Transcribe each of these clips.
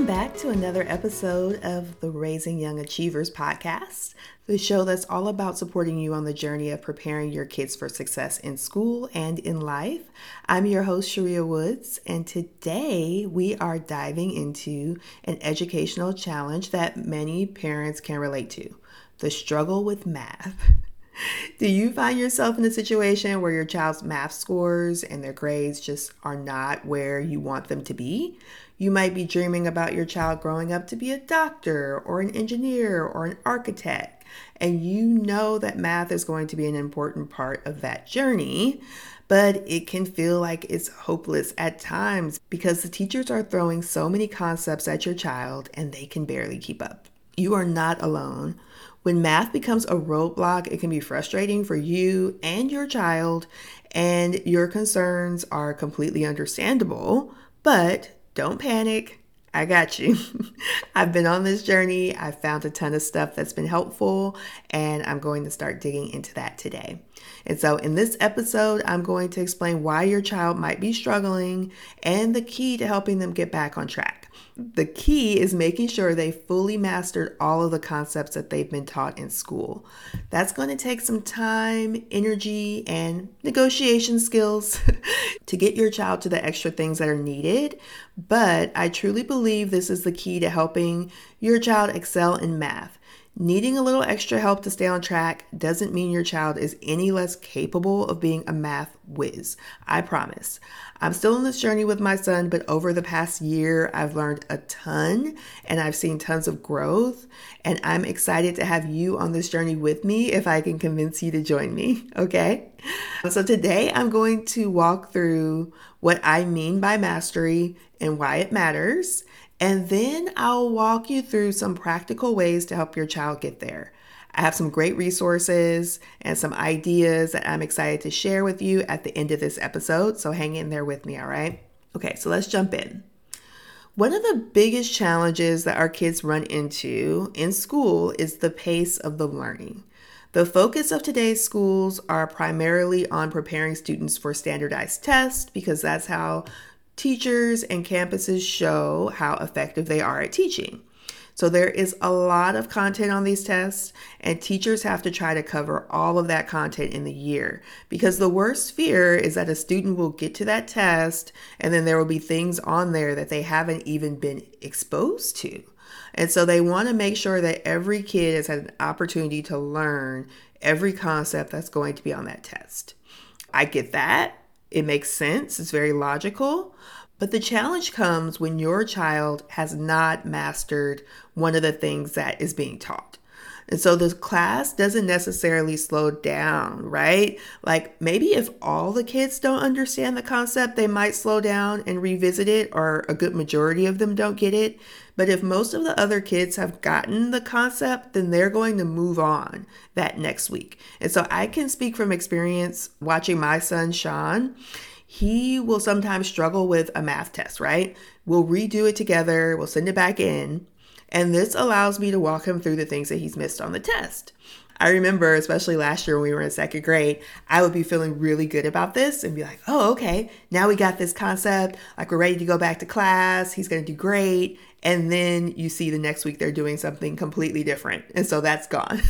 Welcome back to another episode of the Raising Young Achievers podcast, the show that's all about supporting you on the journey of preparing your kids for success in school and in life. I'm your host, Shareea Woods, and today we are diving into an educational challenge that many parents can relate to the struggle with math. Do you find yourself in a situation where your child's math scores and their grades just are not where you want them to be? You might be dreaming about your child growing up to be a doctor or an engineer or an architect, and you know that math is going to be an important part of that journey, but it can feel like it's hopeless at times because the teachers are throwing so many concepts at your child and they can barely keep up. You are not alone. When math becomes a roadblock, it can be frustrating for you and your child, and your concerns are completely understandable, but don't panic. I got you. I've been on this journey. I've found a ton of stuff that's been helpful, and I'm going to start digging into that today. And so, in this episode, I'm going to explain why your child might be struggling and the key to helping them get back on track the key is making sure they fully mastered all of the concepts that they've been taught in school. That's going to take some time, energy, and negotiation skills to get your child to the extra things that are needed. But I truly believe this is the key to helping your child excel in math. Needing a little extra help to stay on track doesn't mean your child is any less capable of being a math whiz. I promise. I'm still on this journey with my son, but over the past year, I've learned a ton and I've seen tons of growth. And I'm excited to have you on this journey with me if I can convince you to join me. Okay. So today, I'm going to walk through what I mean by mastery and why it matters. And then I'll walk you through some practical ways to help your child get there. I have some great resources and some ideas that I'm excited to share with you at the end of this episode. So hang in there with me, all right? Okay, so let's jump in. One of the biggest challenges that our kids run into in school is the pace of the learning. The focus of today's schools are primarily on preparing students for standardized tests because that's how teachers and campuses show how effective they are at teaching. So there is a lot of content on these tests, and teachers have to try to cover all of that content in the year because the worst fear is that a student will get to that test and then there will be things on there that they haven't even been exposed to. And so they want to make sure that every kid has had an opportunity to learn every concept that's going to be on that test. I get that. It makes sense, it's very logical. But the challenge comes when your child has not mastered one of the things that is being taught. And so the class doesn't necessarily slow down, right? Like maybe if all the kids don't understand the concept, they might slow down and revisit it, or a good majority of them don't get it. But if most of the other kids have gotten the concept, then they're going to move on that next week. And so I can speak from experience watching my son, Sean. He will sometimes struggle with a math test, right? We'll redo it together, we'll send it back in. And this allows me to walk him through the things that he's missed on the test. I remember, especially last year when we were in second grade, I would be feeling really good about this and be like, oh, okay, now we got this concept. Like, we're ready to go back to class. He's going to do great. And then you see the next week they're doing something completely different. And so that's gone.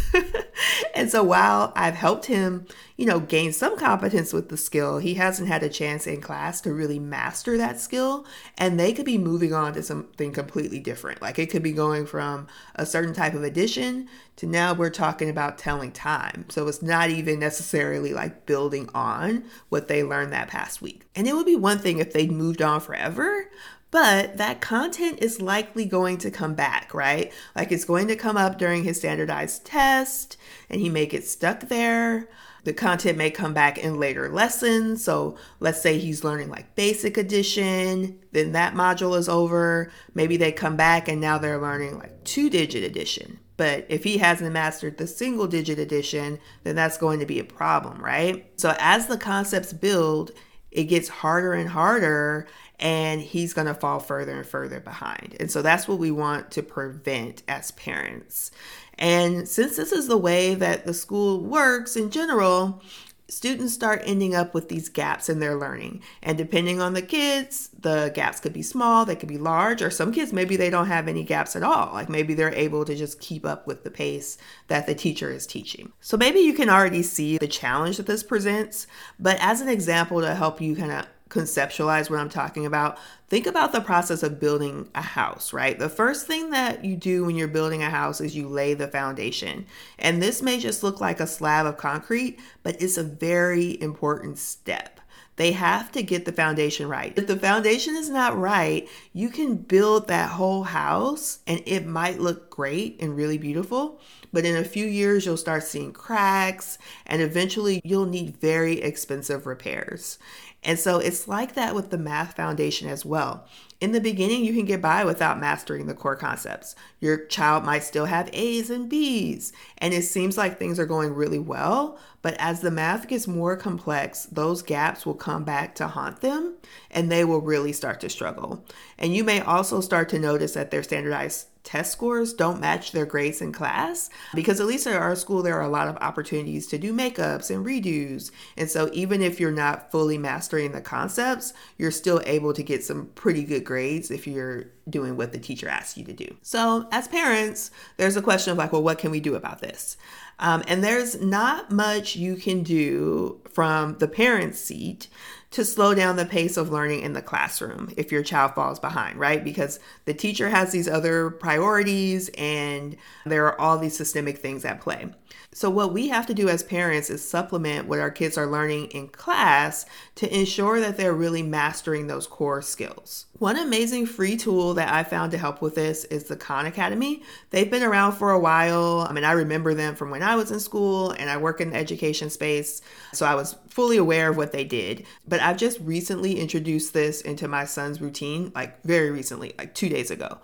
and so while I've helped him, you know, gain some competence with the skill, he hasn't had a chance in class to really master that skill. And they could be moving on to something completely different. Like it could be going from a certain type of addition to now we're talking about telling time. So it's not even necessarily like building on what they learned that past week. And it would be one thing if they'd moved on forever, but that content is likely going to come back, right? Like it's going to come up during his standardized test and he may get stuck there. The content may come back in later lessons. So let's say he's learning like basic addition, then that module is over. Maybe they come back and now they're learning like two digit addition. But if he hasn't mastered the single digit addition, then that's going to be a problem, right? So as the concepts build, it gets harder and harder and he's going to fall further and further behind. And so that's what we want to prevent as parents. And since this is the way that the school works in general, students start ending up with these gaps in their learning. And depending on the kids, the gaps could be small, they could be large, or some kids maybe they don't have any gaps at all. Like maybe they're able to just keep up with the pace that the teacher is teaching. So maybe you can already see the challenge that this presents, but as an example to help you kind of conceptualize what I'm talking about, think about the process of building a house, right? The first thing that you do when you're building a house is you lay the foundation. And this may just look like a slab of concrete, but it's a very important step. They have to get the foundation right. If the foundation is not right, you can build that whole house and it might look great and really beautiful, but in a few years, you'll start seeing cracks and eventually you'll need very expensive repairs. And so it's like that with the math foundation as well. In the beginning, you can get by without mastering the core concepts. Your child might still have A's and B's, and it seems like things are going really well. But as the math gets more complex, those gaps will come back to haunt them and they will really start to struggle. And you may also start to notice that their standardized test scores don't match their grades in class. Because at least at our school there are a lot of opportunities to do makeups and redos. And so even if you're not fully mastering the concepts you're still able to get some pretty good grades if you're doing what the teacher asks you to do. So as parents there's a question of like well what can we do about this? Um, and there's not much you can do from the parent seat to slow down the pace of learning in the classroom if your child falls behind, right? Because the teacher has these other priorities and there are all these systemic things at play. So, what we have to do as parents is supplement what our kids are learning in class to ensure that they're really mastering those core skills. One amazing free tool that I found to help with this is the Khan Academy. They've been around for a while. I mean, I remember them from when I was in school and I work in the education space, so I was fully aware of what they did. But I've just recently introduced this into my son's routine, like very recently, like two days ago.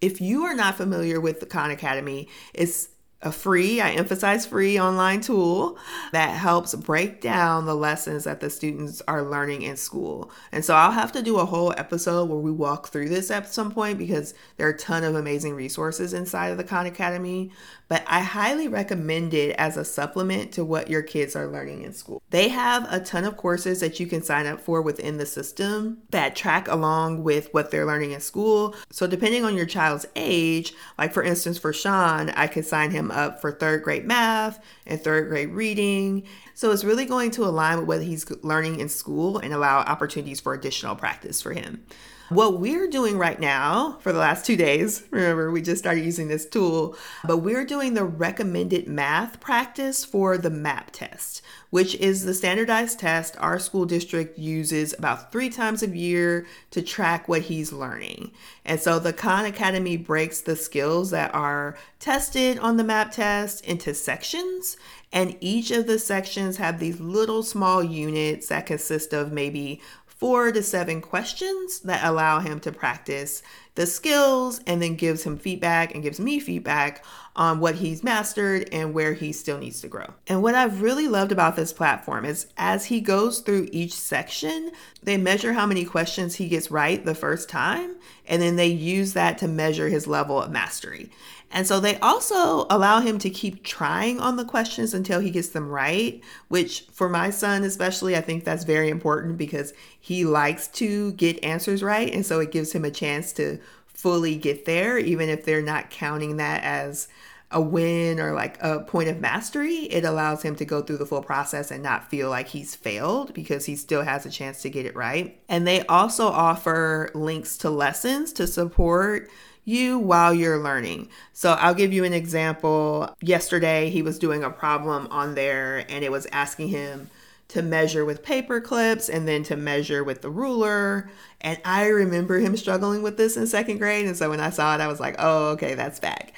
If you are not familiar with the Khan Academy, it's a free, I emphasize free online tool that helps break down the lessons that the students are learning in school. And so I'll have to do a whole episode where we walk through this at some point because there are a ton of amazing resources inside of the Khan Academy but I highly recommend it as a supplement to what your kids are learning in school. They have a ton of courses that you can sign up for within the system that track along with what they're learning in school. So, depending on your child's age, like for instance, for Sean, I could sign him up for third grade math and third grade reading. So, it's really going to align with what he's learning in school and allow opportunities for additional practice for him. What we're doing right now for the last two days, remember, we just started using this tool, but we're doing the recommended math practice for the MAP test, which is the standardized test our school district uses about three times a year to track what he's learning. And so the Khan Academy breaks the skills that are tested on the MAP test into sections. And each of the sections have these little small units that consist of maybe four to seven questions that allow him to practice the skills and then gives him feedback and gives me feedback on what he's mastered and where he still needs to grow. And what I've really loved about this platform is as he goes through each section, they measure how many questions he gets right the first time, and then they use that to measure his level of mastery. And so they also allow him to keep trying on the questions until he gets them right, which for my son especially, I think that's very important because he likes to get answers right. And so it gives him a chance to fully get there, even if they're not counting that as a win or like a point of mastery, it allows him to go through the full process and not feel like he's failed because he still has a chance to get it right. And they also offer links to lessons to support you while you're learning. So I'll give you an example. Yesterday, he was doing a problem on there and it was asking him to measure with paper clips and then to measure with the ruler. And I remember him struggling with this in second grade. And so when I saw it, I was like, oh, okay, that's back.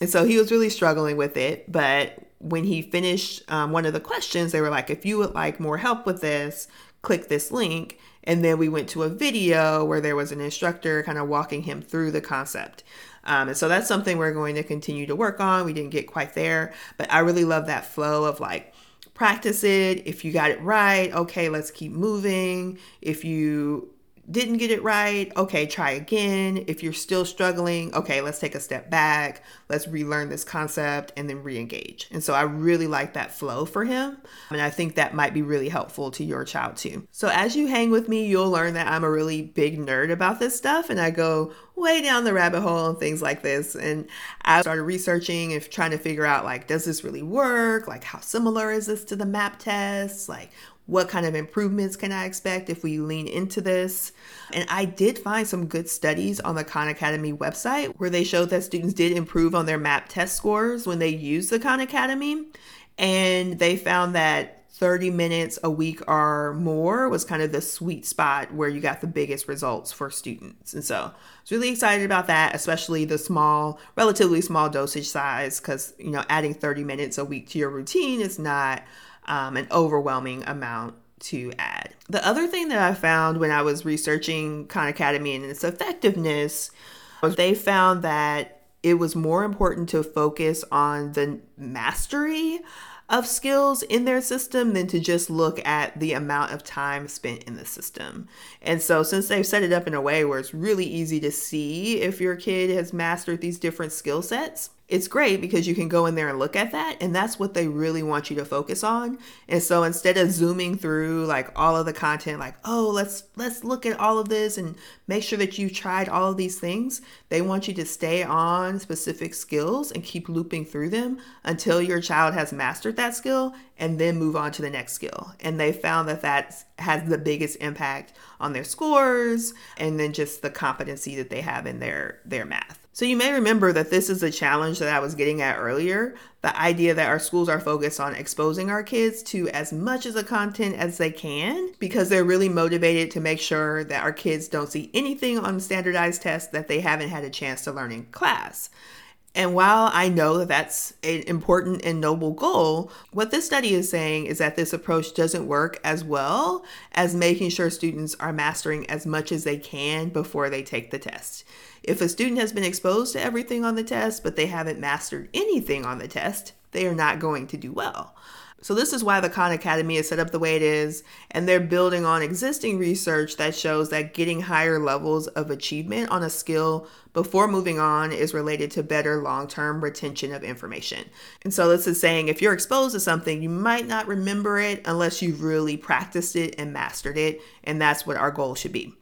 And so he was really struggling with it. But when he finished um, one of the questions, they were like, if you would like more help with this, click this link. And then we went to a video where there was an instructor kind of walking him through the concept. Um, and so that's something we're going to continue to work on. We didn't get quite there, but I really love that flow of like, practice it. If you got it right, okay, let's keep moving. If you didn't get it right, okay, try again. If you're still struggling, okay, let's take a step back. Let's relearn this concept and then re engage. And so I really like that flow for him. And I think that might be really helpful to your child too. So as you hang with me, you'll learn that I'm a really big nerd about this stuff and I go way down the rabbit hole and things like this. And I started researching and trying to figure out like, does this really work? Like, how similar is this to the MAP test? Like, what kind of improvements can I expect if we lean into this? And I did find some good studies on the Khan Academy website where they showed that students did improve on their MAP test scores when they used the Khan Academy. And they found that 30 minutes a week or more was kind of the sweet spot where you got the biggest results for students. And so I was really excited about that, especially the small, relatively small dosage size, because, you know, adding 30 minutes a week to your routine is not um, an overwhelming amount to add. The other thing that I found when I was researching Khan Academy and its effectiveness was they found that it was more important to focus on the mastery of skills in their system than to just look at the amount of time spent in the system. And so, since they've set it up in a way where it's really easy to see if your kid has mastered these different skill sets, it's great because you can go in there and look at that and that's what they really want you to focus on. And so instead of zooming through like all of the content like oh let's let's look at all of this and make sure that you've tried all of these things they want you to stay on specific skills and keep looping through them until your child has mastered that skill and then move on to the next skill. And they found that that has the biggest impact on their scores and then just the competency that they have in their their math so you may remember that this is a challenge that I was getting at earlier. The idea that our schools are focused on exposing our kids to as much of the content as they can because they're really motivated to make sure that our kids don't see anything on standardized tests that they haven't had a chance to learn in class. And while I know that that's an important and noble goal, what this study is saying is that this approach doesn't work as well as making sure students are mastering as much as they can before they take the test. If a student has been exposed to everything on the test, but they haven't mastered anything on the test, they are not going to do well. So, this is why the Khan Academy is set up the way it is, and they're building on existing research that shows that getting higher levels of achievement on a skill before moving on is related to better long term retention of information. And so, this is saying if you're exposed to something, you might not remember it unless you've really practiced it and mastered it, and that's what our goal should be.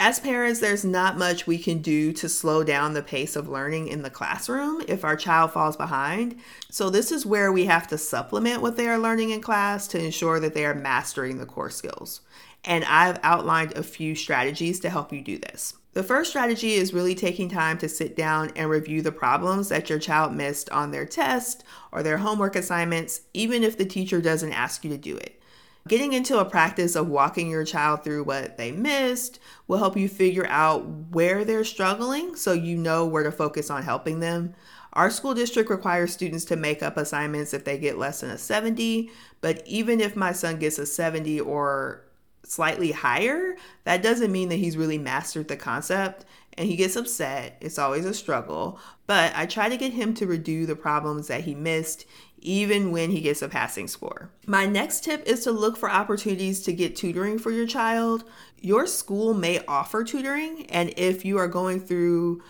As parents, there's not much we can do to slow down the pace of learning in the classroom if our child falls behind. So, this is where we have to supplement what they are learning in class to ensure that they are mastering the core skills. And I've outlined a few strategies to help you do this. The first strategy is really taking time to sit down and review the problems that your child missed on their test or their homework assignments, even if the teacher doesn't ask you to do it. Getting into a practice of walking your child through what they missed will help you figure out where they're struggling so you know where to focus on helping them. Our school district requires students to make up assignments if they get less than a 70, but even if my son gets a 70 or slightly higher, that doesn't mean that he's really mastered the concept and he gets upset. It's always a struggle, but I try to get him to redo the problems that he missed even when he gets a passing score. My next tip is to look for opportunities to get tutoring for your child. Your school may offer tutoring, and if you are going through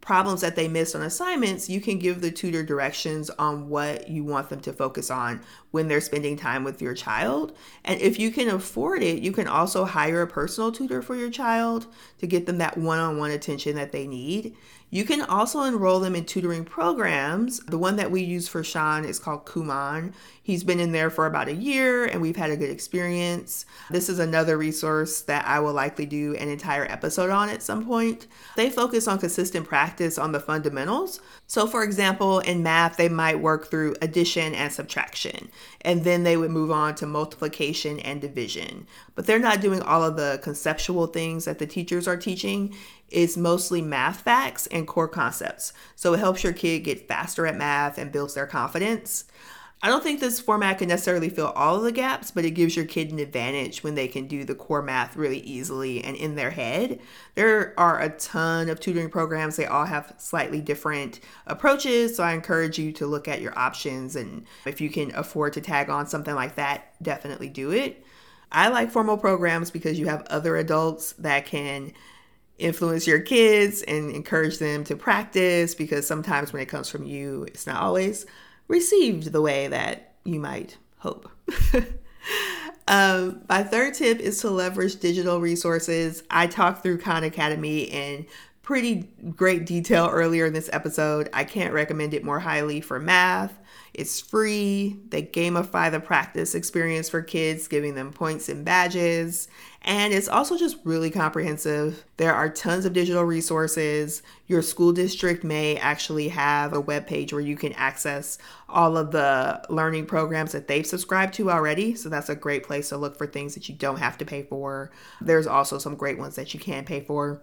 problems that they missed on assignments, you can give the tutor directions on what you want them to focus on when they're spending time with your child. And if you can afford it, you can also hire a personal tutor for your child to get them that one on one attention that they need. You can also enroll them in tutoring programs. The one that we use for Sean is called Kumon. He's been in there for about a year and we've had a good experience. This is another resource that I will likely do an entire episode on at some point. They focus on consistent practice on the fundamentals. So, for example, in math, they might work through addition and subtraction, and then they would move on to multiplication and division. But they're not doing all of the conceptual things that the teachers are teaching It's mostly math facts and core concepts. So it helps your kid get faster at math and builds their confidence. I don't think this format can necessarily fill all of the gaps, but it gives your kid an advantage when they can do the core math really easily and in their head. There are a ton of tutoring programs, they all have slightly different approaches. So I encourage you to look at your options. And if you can afford to tag on something like that, definitely do it. I like formal programs because you have other adults that can influence your kids and encourage them to practice because sometimes when it comes from you, it's not always received the way that you might hope. um, my third tip is to leverage digital resources. I talked through Khan Academy in pretty great detail earlier in this episode. I can't recommend it more highly for math. It's free. They gamify the practice experience for kids, giving them points and badges. And it's also just really comprehensive. There are tons of digital resources. Your school district may actually have a web page where you can access all of the learning programs that they've subscribed to already. So that's a great place to look for things that you don't have to pay for. There's also some great ones that you can pay for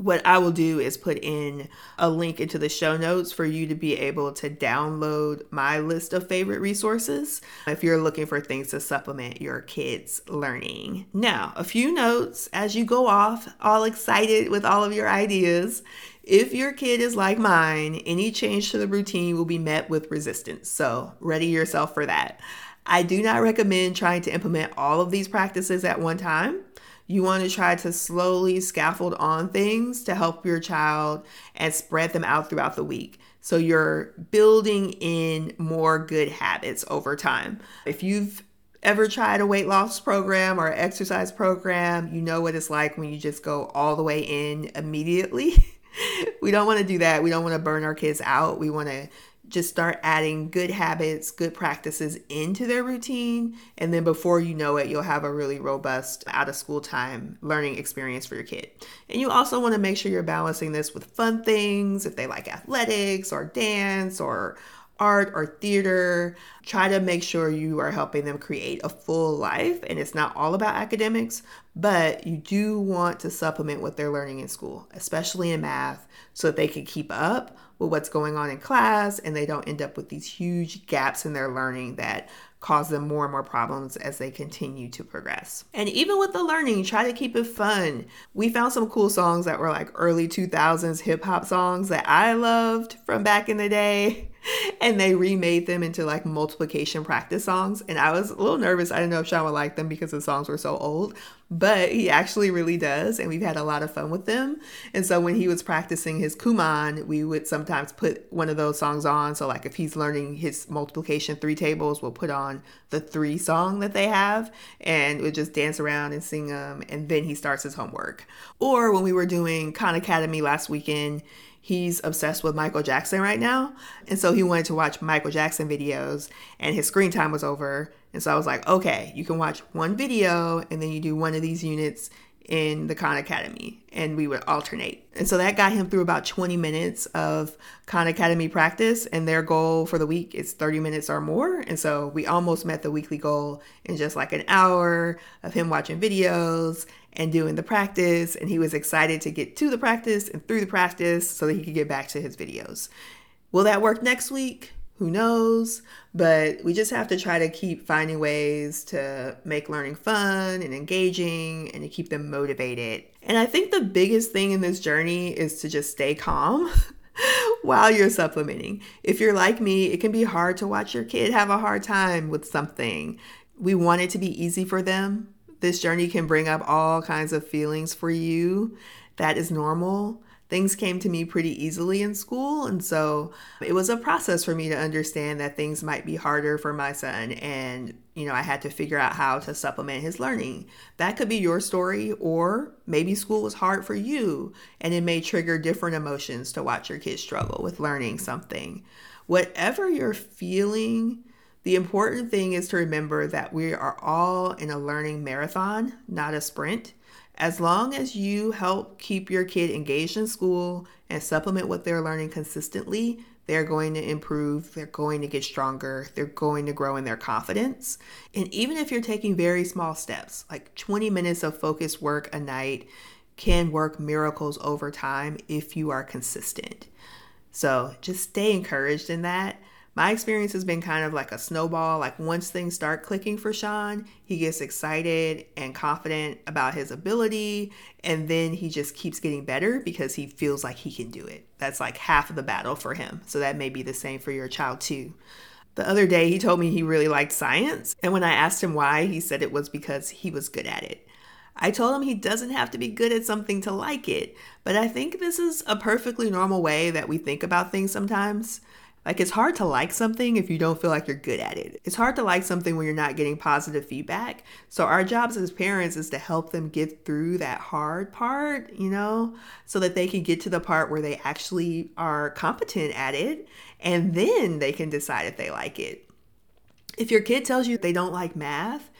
what I will do is put in a link into the show notes for you to be able to download my list of favorite resources if you're looking for things to supplement your kids' learning. Now, a few notes as you go off, all excited with all of your ideas. If your kid is like mine, any change to the routine will be met with resistance. So, ready yourself for that. I do not recommend trying to implement all of these practices at one time you want to try to slowly scaffold on things to help your child and spread them out throughout the week. So you're building in more good habits over time. If you've ever tried a weight loss program or exercise program, you know what it's like when you just go all the way in immediately. we don't want to do that. We don't want to burn our kids out. We want to just start adding good habits, good practices into their routine. And then before you know it, you'll have a really robust out of school time learning experience for your kid. And you also want to make sure you're balancing this with fun things if they like athletics or dance or art or theater. Try to make sure you are helping them create a full life and it's not all about academics, but you do want to supplement what they're learning in school, especially in math, so that they can keep up with what's going on in class and they don't end up with these huge gaps in their learning that cause them more and more problems as they continue to progress. And even with the learning, try to keep it fun. We found some cool songs that were like early 2000s hip hop songs that I loved from back in the day. and they remade them into like multiplication practice songs. And I was a little nervous. I didn't know if Sean would like them because the songs were so old, but he actually really does. And we've had a lot of fun with them. And so when he was practicing his Kumon, we would sometimes put one of those songs on. So, like if he's learning his multiplication three tables, we'll put on the three song that they have and we'll just dance around and sing them. And then he starts his homework. Or when we were doing Khan Academy last weekend, he's obsessed with Michael Jackson right now. And so he wanted to watch Michael Jackson videos and his screen time was over. And so I was like, okay, you can watch one video and then you do one of these units in the Khan Academy and we would alternate. And so that got him through about 20 minutes of Khan Academy practice and their goal for the week is 30 minutes or more. And so we almost met the weekly goal in just like an hour of him watching videos and doing the practice. And he was excited to get to the practice and through the practice so that he could get back to his videos. Will that work next week? Who knows? But we just have to try to keep finding ways to make learning fun and engaging and to keep them motivated. And I think the biggest thing in this journey is to just stay calm. while you're supplementing. If you're like me, it can be hard to watch your kid have a hard time with something. We want it to be easy for them. This journey can bring up all kinds of feelings for you. That is normal things came to me pretty easily in school. And so it was a process for me to understand that things might be harder for my son. And, you know, I had to figure out how to supplement his learning. That could be your story, or maybe school was hard for you and it may trigger different emotions to watch your kids struggle with learning something. Whatever you're feeling, the important thing is to remember that we are all in a learning marathon, not a sprint. As long as you help keep your kid engaged in school and supplement what they're learning consistently, they're going to improve, they're going to get stronger, they're going to grow in their confidence. And even if you're taking very small steps, like 20 minutes of focused work a night can work miracles over time if you are consistent. So just stay encouraged in that my experience has been kind of like a snowball. Like once things start clicking for Sean, he gets excited and confident about his ability. And then he just keeps getting better because he feels like he can do it. That's like half of the battle for him. So that may be the same for your child too. The other day, he told me he really liked science, and when I asked him why, he said it was because he was good at it. I told him he doesn't have to be good at something to like it, but I think this is a perfectly normal way that we think about things sometimes. Like, it's hard to like something if you don't feel like you're good at it. It's hard to like something when you're not getting positive feedback. So, our jobs as parents is to help them get through that hard part, you know, so that they can get to the part where they actually are competent at it and then they can decide if they like it. If your kid tells you they don't like math,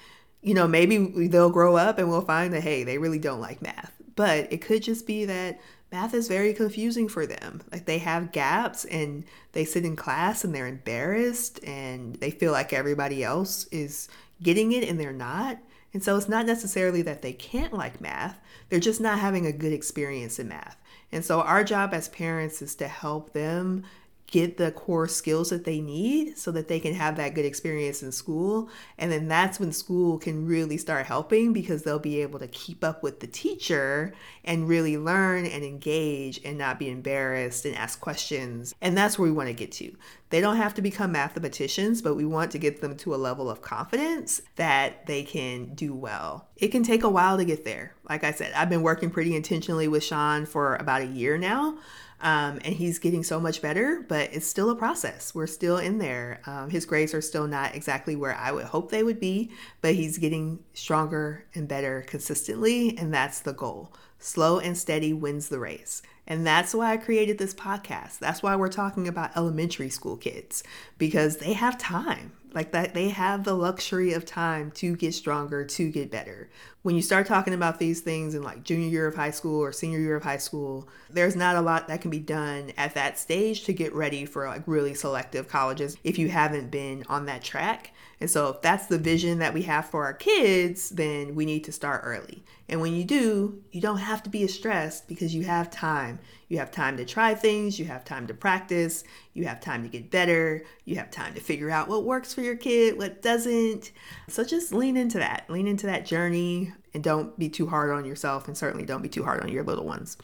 you know, maybe they'll grow up and we'll find that, hey, they really don't like math. But it could just be that math is very confusing for them. Like they have gaps and they sit in class and they're embarrassed and they feel like everybody else is getting it and they're not. And so it's not necessarily that they can't like math, they're just not having a good experience in math. And so our job as parents is to help them get the core skills that they need so that they can have that good experience in school. And then that's when school can really start helping because they'll be able to keep up with the teacher and really learn and engage and not be embarrassed and ask questions. And that's where we want to get to. They don't have to become mathematicians, but we want to get them to a level of confidence that they can do well. It can take a while to get there. Like I said, I've been working pretty intentionally with Sean for about a year now. Um, and he's getting so much better, but it's still a process. We're still in there. Um, his grades are still not exactly where I would hope they would be, but he's getting stronger and better consistently, and that's the goal. Slow and steady wins the race. And that's why I created this podcast. That's why we're talking about elementary school kids because they have time like that they have the luxury of time to get stronger to get better. When you start talking about these things in like junior year of high school or senior year of high school there's not a lot that can be done at that stage to get ready for like really selective colleges if you haven't been on that track and so if that's the vision that we have for our kids then we need to start early and when you do you don't have to be as stressed because you have time you have time to try things, you have time to practice, you have time to get better, you have time to figure out what works for your kid, what doesn't. So just lean into that. Lean into that journey and don't be too hard on yourself and certainly don't be too hard on your little ones.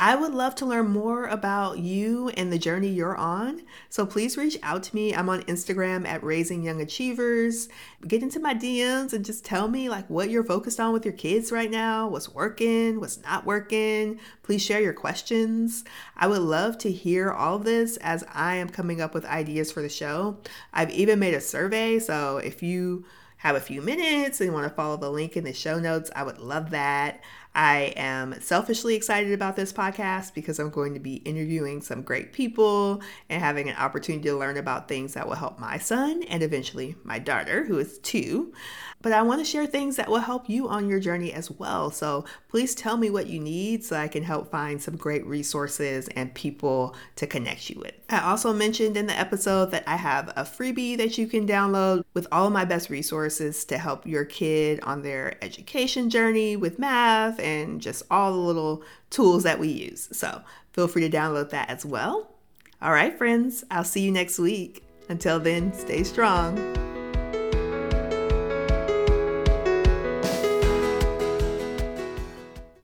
I would love to learn more about you and the journey you're on. So please reach out to me. I'm on Instagram at Raising Young Achievers. Get into my DMs and just tell me like what you're focused on with your kids right now, what's working, what's not working. Please share your questions. I would love to hear all of this as I am coming up with ideas for the show. I've even made a survey, so if you have a few minutes and you want to follow the link in the show notes, I would love that. I am selfishly excited about this podcast because I'm going to be interviewing some great people and having an opportunity to learn about things that will help my son and eventually my daughter, who is two. But I want to share things that will help you on your journey as well. So please tell me what you need so I can help find some great resources and people to connect you with. I also mentioned in the episode that I have a freebie that you can download with all of my best resources to help your kid on their education journey with math and just all the little tools that we use. So feel free to download that as well. All right, friends, I'll see you next week. Until then, stay strong.